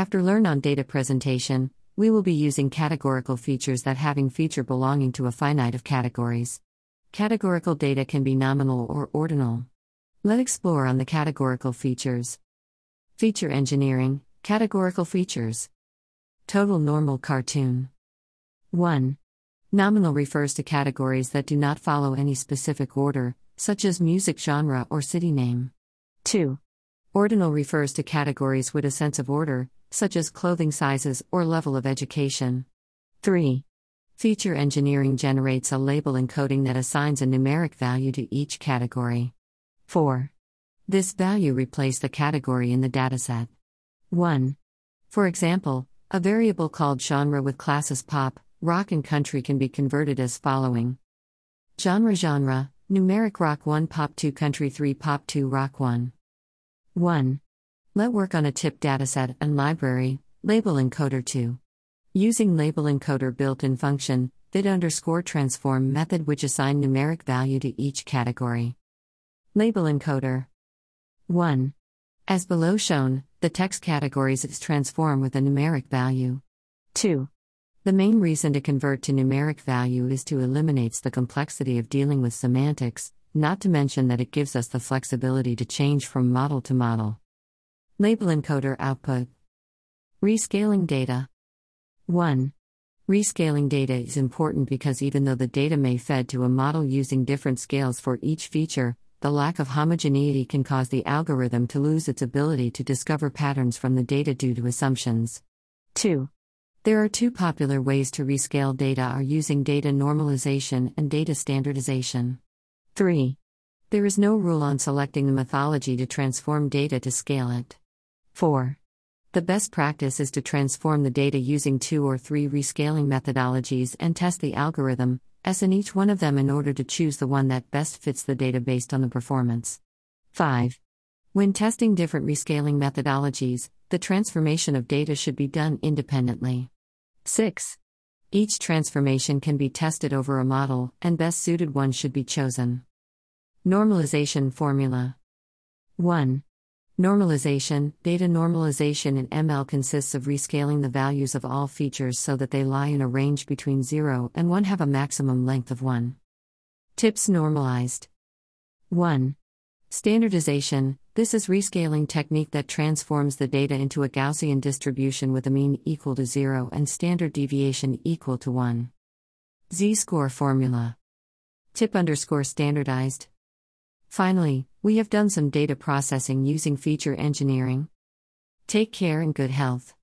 After Learn on Data presentation, we will be using categorical features that having feature belonging to a finite of categories. Categorical data can be nominal or ordinal. Let's explore on the categorical features. Feature engineering, categorical features. Total normal cartoon. 1. Nominal refers to categories that do not follow any specific order, such as music genre or city name. 2. Ordinal refers to categories with a sense of order, such as clothing sizes or level of education. 3. Feature engineering generates a label encoding that assigns a numeric value to each category. 4. This value replaces the category in the dataset. 1. For example, a variable called genre with classes pop, rock, and country can be converted as following Genre genre, numeric rock 1 pop 2 country 3 pop 2 rock 1. 1. Let work on a tip dataset and library, label encoder 2. Using label encoder built in function, fit underscore transform method which assign numeric value to each category. Label encoder 1. As below shown, the text categories is transform with a numeric value. 2. The main reason to convert to numeric value is to eliminates the complexity of dealing with semantics, not to mention that it gives us the flexibility to change from model to model. Label encoder output. Rescaling data. 1. Rescaling data is important because even though the data may fed to a model using different scales for each feature, the lack of homogeneity can cause the algorithm to lose its ability to discover patterns from the data due to assumptions. 2. There are two popular ways to rescale data are using data normalization and data standardization. 3. There is no rule on selecting the methodology to transform data to scale it. 4. The best practice is to transform the data using two or three rescaling methodologies and test the algorithm, S in each one of them in order to choose the one that best fits the data based on the performance. 5. When testing different rescaling methodologies, the transformation of data should be done independently. 6. Each transformation can be tested over a model, and best suited one should be chosen. Normalization Formula 1. Normalization Data normalization in ML consists of rescaling the values of all features so that they lie in a range between 0 and 1 have a maximum length of 1. Tips normalized 1. Standardization This is rescaling technique that transforms the data into a Gaussian distribution with a mean equal to 0 and standard deviation equal to 1. Z score formula. Tip underscore standardized. Finally, we have done some data processing using feature engineering. Take care and good health.